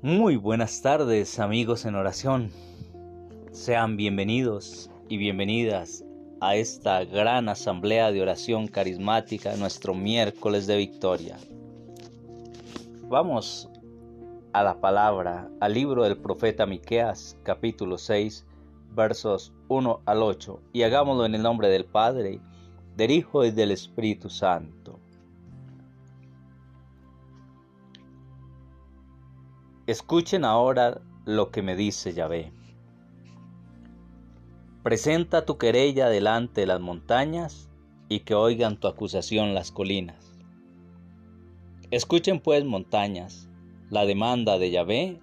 Muy buenas tardes amigos en oración. Sean bienvenidos y bienvenidas a esta gran asamblea de oración carismática, nuestro miércoles de victoria. Vamos a la palabra, al libro del profeta Miqueas, capítulo 6, versos 1 al 8, y hagámoslo en el nombre del Padre, del Hijo y del Espíritu Santo. Escuchen ahora lo que me dice Yahvé. Presenta tu querella delante de las montañas y que oigan tu acusación las colinas. Escuchen pues montañas la demanda de Yahvé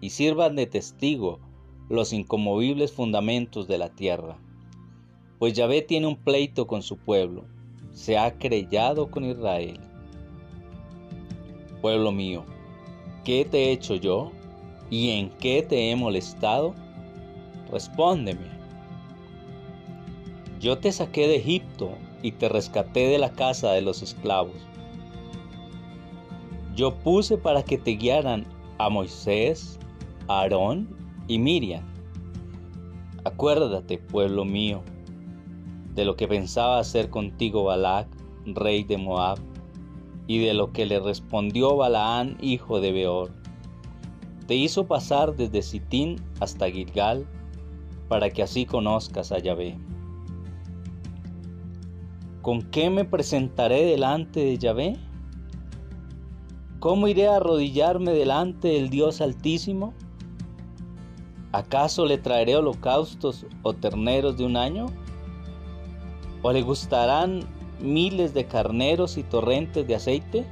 y sirvan de testigo los incomovibles fundamentos de la tierra. Pues Yahvé tiene un pleito con su pueblo, se ha creyado con Israel. Pueblo mío, ¿Qué te he hecho yo? ¿Y en qué te he molestado? Respóndeme. Yo te saqué de Egipto y te rescaté de la casa de los esclavos. Yo puse para que te guiaran a Moisés, Aarón y Miriam. Acuérdate, pueblo mío, de lo que pensaba hacer contigo Balac, rey de Moab y de lo que le respondió Balaán, hijo de Beor. Te hizo pasar desde Sitín hasta Gilgal, para que así conozcas a Yahvé. ¿Con qué me presentaré delante de Yahvé? ¿Cómo iré a arrodillarme delante del Dios Altísimo? ¿Acaso le traeré holocaustos o terneros de un año? ¿O le gustarán miles de carneros y torrentes de aceite?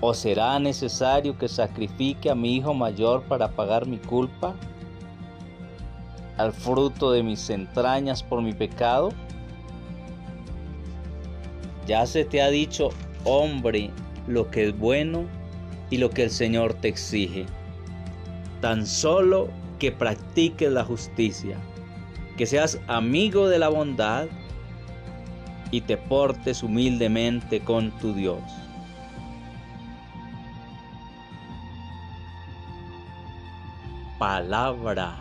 ¿O será necesario que sacrifique a mi hijo mayor para pagar mi culpa? ¿Al fruto de mis entrañas por mi pecado? Ya se te ha dicho, hombre, lo que es bueno y lo que el Señor te exige. Tan solo que practiques la justicia, que seas amigo de la bondad y te portes humildemente con tu Dios. Palabra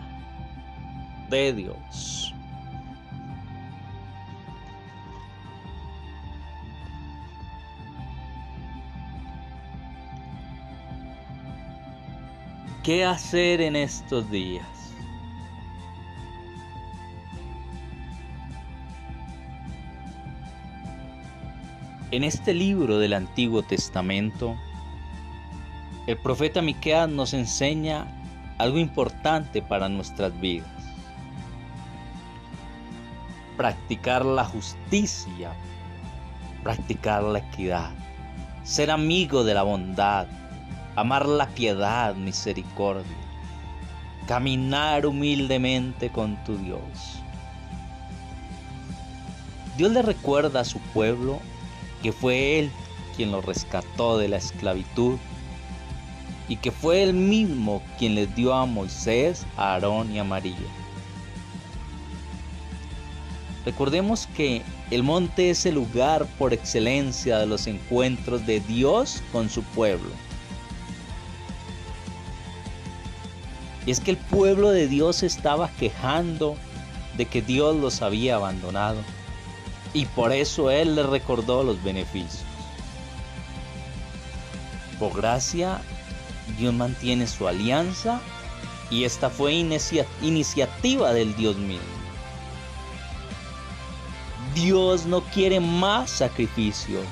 de Dios. ¿Qué hacer en estos días? En este libro del Antiguo Testamento, el profeta Miqueas nos enseña algo importante para nuestras vidas. Practicar la justicia, practicar la equidad, ser amigo de la bondad, amar la piedad, misericordia, caminar humildemente con tu Dios. Dios le recuerda a su pueblo que fue Él quien lo rescató de la esclavitud y que fue Él mismo quien les dio a Moisés, a Aarón y a María. Recordemos que el monte es el lugar por excelencia de los encuentros de Dios con su pueblo. Y es que el pueblo de Dios estaba quejando de que Dios los había abandonado y por eso Él le recordó los beneficios. Por gracia, Dios mantiene su alianza y esta fue iniciativa del Dios mismo. Dios no quiere más sacrificios.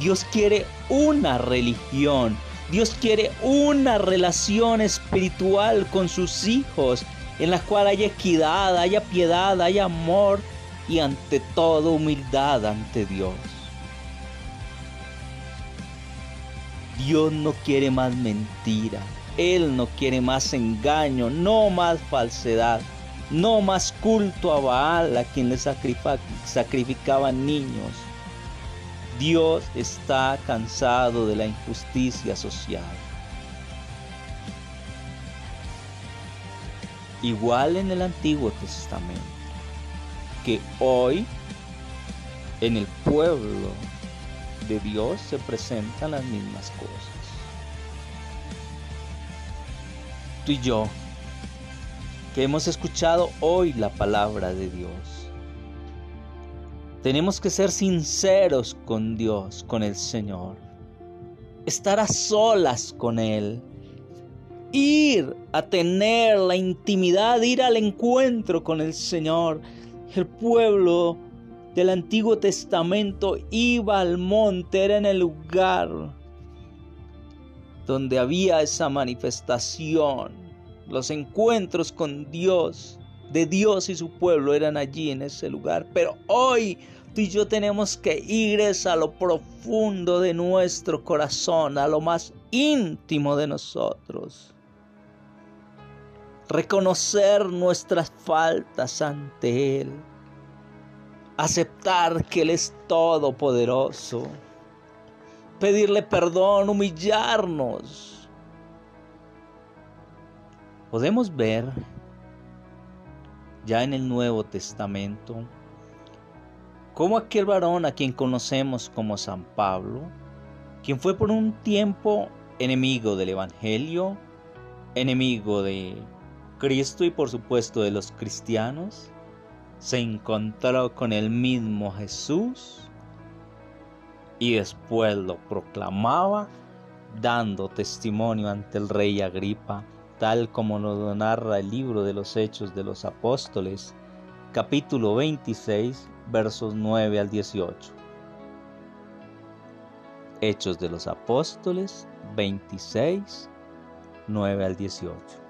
Dios quiere una religión. Dios quiere una relación espiritual con sus hijos en la cual haya equidad, haya piedad, haya amor, y ante todo humildad ante Dios. Dios no quiere más mentira, Él no quiere más engaño, no más falsedad, no más culto a Baal a quien le sacrificaban niños. Dios está cansado de la injusticia social. Igual en el Antiguo Testamento que hoy en el pueblo de Dios se presentan las mismas cosas. tú y yo, que hemos escuchado hoy la palabra de Dios. Tenemos que ser sinceros con Dios, con el Señor. Estar a solas con Él. Ir a tener la intimidad, ir al encuentro con el Señor. El pueblo del Antiguo Testamento iba al monte, era en el lugar donde había esa manifestación. Los encuentros con Dios, de Dios y su pueblo eran allí en ese lugar. Pero hoy tú y yo tenemos que ir a lo profundo de nuestro corazón, a lo más íntimo de nosotros. Reconocer nuestras faltas ante Él aceptar que Él es todopoderoso, pedirle perdón, humillarnos. Podemos ver ya en el Nuevo Testamento cómo aquel varón a quien conocemos como San Pablo, quien fue por un tiempo enemigo del Evangelio, enemigo de Cristo y por supuesto de los cristianos, se encontró con el mismo Jesús y después lo proclamaba dando testimonio ante el rey Agripa, tal como nos narra el libro de los Hechos de los Apóstoles, capítulo 26, versos 9 al 18. Hechos de los Apóstoles 26, 9 al 18.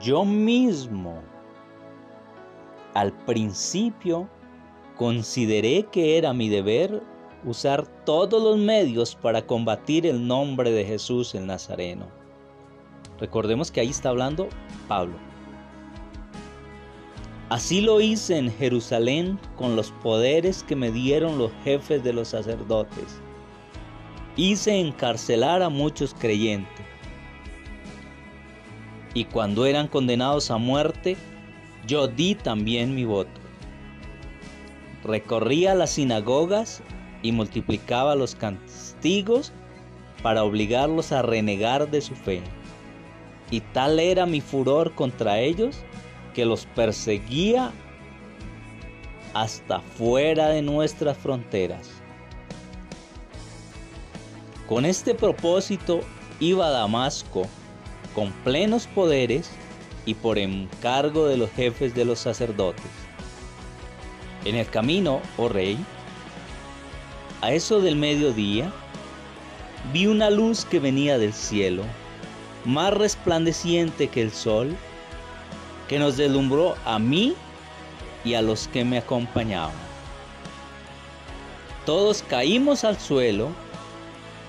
Yo mismo al principio consideré que era mi deber usar todos los medios para combatir el nombre de Jesús el Nazareno. Recordemos que ahí está hablando Pablo. Así lo hice en Jerusalén con los poderes que me dieron los jefes de los sacerdotes. Hice encarcelar a muchos creyentes y cuando eran condenados a muerte, yo di también mi voto. Recorría las sinagogas y multiplicaba los castigos para obligarlos a renegar de su fe. Y tal era mi furor contra ellos que los perseguía hasta fuera de nuestras fronteras. Con este propósito iba a Damasco con plenos poderes y por encargo de los jefes de los sacerdotes. En el camino, oh rey, a eso del mediodía, vi una luz que venía del cielo, más resplandeciente que el sol, que nos deslumbró a mí y a los que me acompañaban. Todos caímos al suelo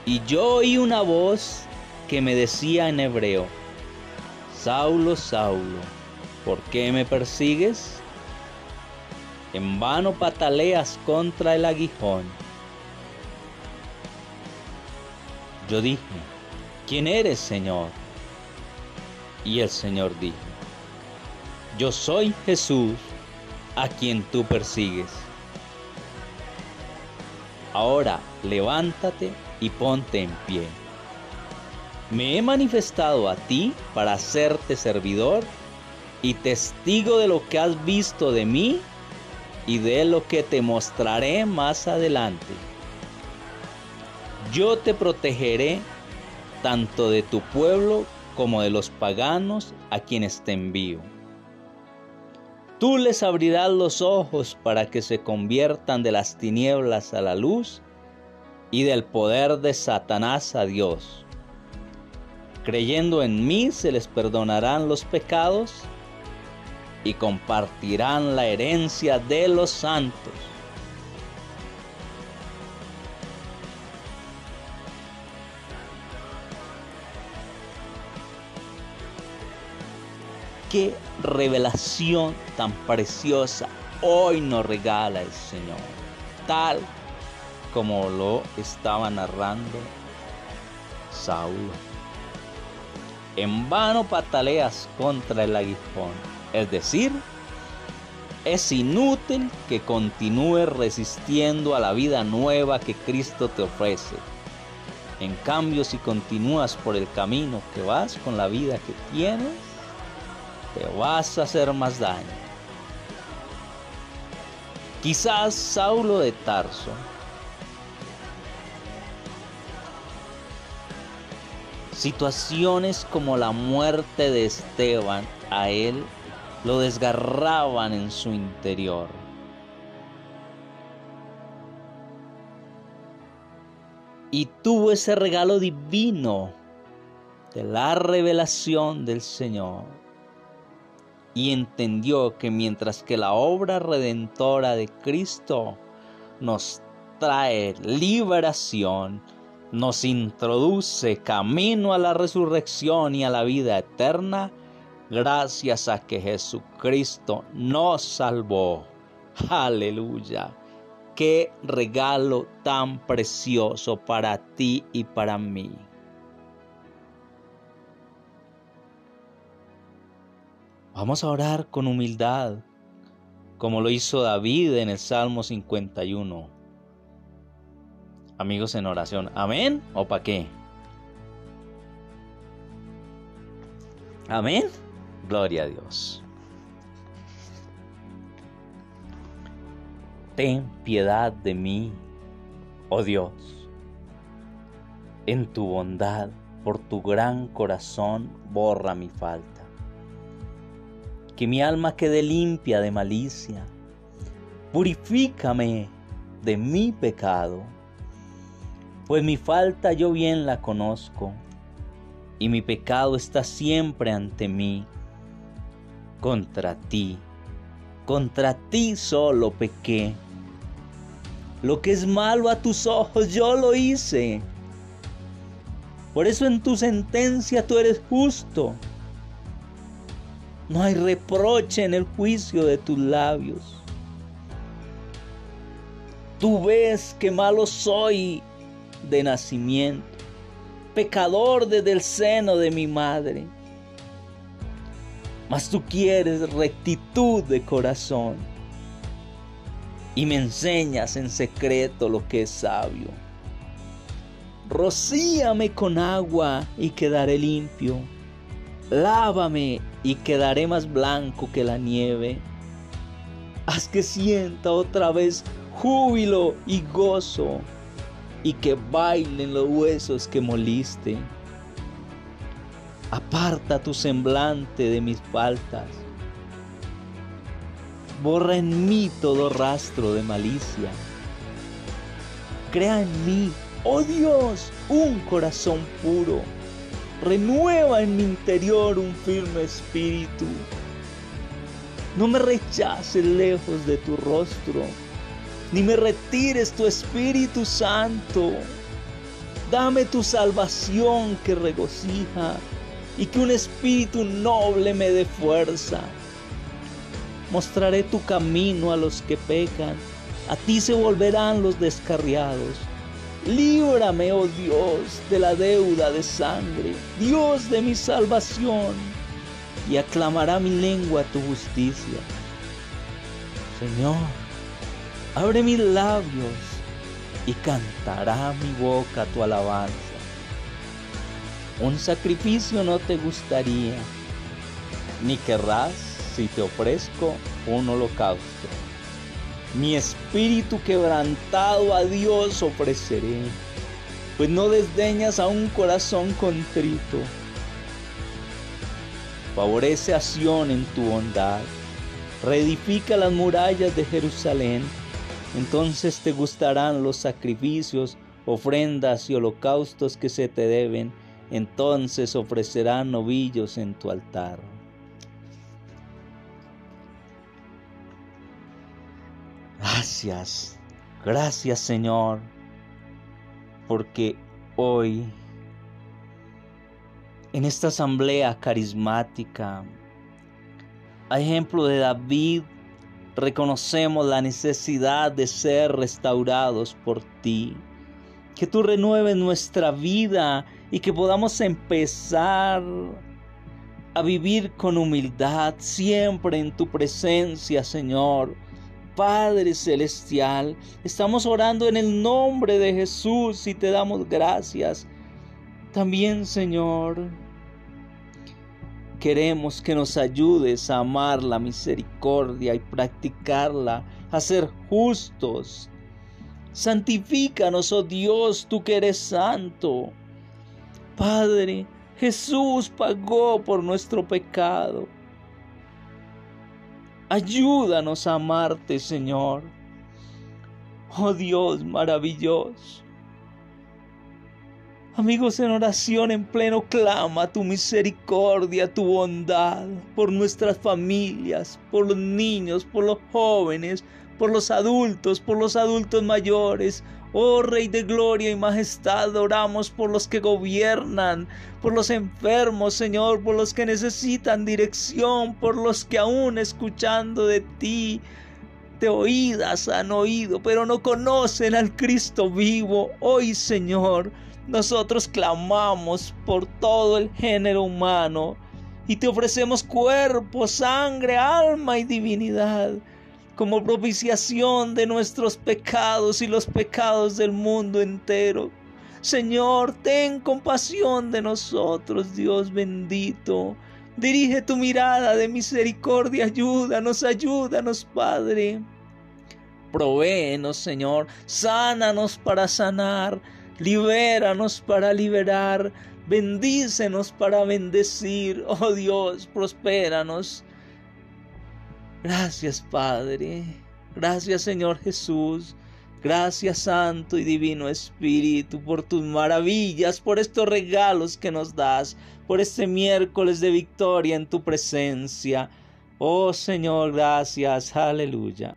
y yo oí una voz que me decía en hebreo, Saulo, Saulo, ¿por qué me persigues? En vano pataleas contra el aguijón. Yo dije, ¿quién eres, Señor? Y el Señor dijo, yo soy Jesús a quien tú persigues. Ahora levántate y ponte en pie. Me he manifestado a ti para hacerte servidor y testigo de lo que has visto de mí y de lo que te mostraré más adelante. Yo te protegeré tanto de tu pueblo como de los paganos a quienes te envío. Tú les abrirás los ojos para que se conviertan de las tinieblas a la luz y del poder de Satanás a Dios Creyendo en mí se les perdonarán los pecados y compartirán la herencia de los santos. Qué revelación tan preciosa hoy nos regala el Señor, tal como lo estaba narrando Saulo en vano pataleas contra el aguijón. Es decir, es inútil que continúes resistiendo a la vida nueva que Cristo te ofrece. En cambio, si continúas por el camino que vas con la vida que tienes, te vas a hacer más daño. Quizás Saulo de Tarso situaciones como la muerte de Esteban a él lo desgarraban en su interior. Y tuvo ese regalo divino de la revelación del Señor. Y entendió que mientras que la obra redentora de Cristo nos trae liberación, nos introduce camino a la resurrección y a la vida eterna, gracias a que Jesucristo nos salvó. Aleluya. Qué regalo tan precioso para ti y para mí. Vamos a orar con humildad, como lo hizo David en el Salmo 51. Amigos en oración, ¿amén o para qué? Amén. Gloria a Dios. Ten piedad de mí, oh Dios. En tu bondad, por tu gran corazón, borra mi falta. Que mi alma quede limpia de malicia. Purifícame de mi pecado, pues mi falta yo bien la conozco, y mi pecado está siempre ante mí contra ti. Contra ti solo pequé. Lo que es malo a tus ojos yo lo hice. Por eso en tu sentencia tú eres justo. No hay reproche en el juicio de tus labios. Tú ves que malo soy de nacimiento, pecador desde el seno de mi madre mas tú quieres rectitud de corazón y me enseñas en secreto lo que es sabio. Rocíame con agua y quedaré limpio. Lávame y quedaré más blanco que la nieve. Haz que sienta otra vez júbilo y gozo y que bailen los huesos que moliste. Aparta tu semblante de mis faltas. Borra en mí todo rastro de malicia. Crea en mí, oh Dios, un corazón puro. Renueva en mi interior un firme espíritu. No me rechaces lejos de tu rostro, ni me retires tu Espíritu Santo. Dame tu salvación que regocija y que un espíritu noble me dé fuerza. Mostraré tu camino a los que pecan, a ti se volverán los descarriados. Líbrame, oh Dios, de la deuda de sangre, Dios de mi salvación, y aclamará mi lengua tu justicia. Señor, abre mis labios y cantará mi boca tu alabanza. Un sacrificio no te gustaría, ni querrás si te ofrezco un holocausto. Mi espíritu quebrantado a Dios ofreceré, pues no desdeñas a un corazón contrito. Favorece a Sión en tu bondad, reedifica las murallas de Jerusalén, entonces te gustarán los sacrificios, ofrendas y holocaustos que se te deben entonces ofrecerán novillos en tu altar. Gracias, gracias Señor, porque hoy en esta asamblea carismática, a ejemplo de David, reconocemos la necesidad de ser restaurados por ti. Que tú renueves nuestra vida y que podamos empezar a vivir con humildad siempre en tu presencia, Señor. Padre Celestial, estamos orando en el nombre de Jesús y te damos gracias. También, Señor, queremos que nos ayudes a amar la misericordia y practicarla, a ser justos. Santifícanos, oh Dios, tú que eres santo. Padre, Jesús pagó por nuestro pecado. Ayúdanos a amarte, Señor. Oh Dios maravilloso. Amigos en oración en pleno clama tu misericordia, tu bondad por nuestras familias, por los niños, por los jóvenes, por los adultos, por los adultos mayores, Oh Rey de gloria y majestad, oramos por los que gobiernan, por los enfermos, Señor, por los que necesitan dirección, por los que aún escuchando de ti, de oídas han oído, pero no conocen al Cristo vivo. Hoy, Señor, nosotros clamamos por todo el género humano y te ofrecemos cuerpo, sangre, alma y divinidad como propiciación de nuestros pecados y los pecados del mundo entero. Señor, ten compasión de nosotros, Dios bendito. Dirige tu mirada de misericordia, ayúdanos, ayúdanos, Padre. Provéenos, Señor, sánanos para sanar, libéranos para liberar, bendícenos para bendecir. Oh Dios, prospéranos Gracias Padre, gracias Señor Jesús, gracias Santo y Divino Espíritu por tus maravillas, por estos regalos que nos das, por este miércoles de victoria en tu presencia. Oh Señor, gracias, aleluya.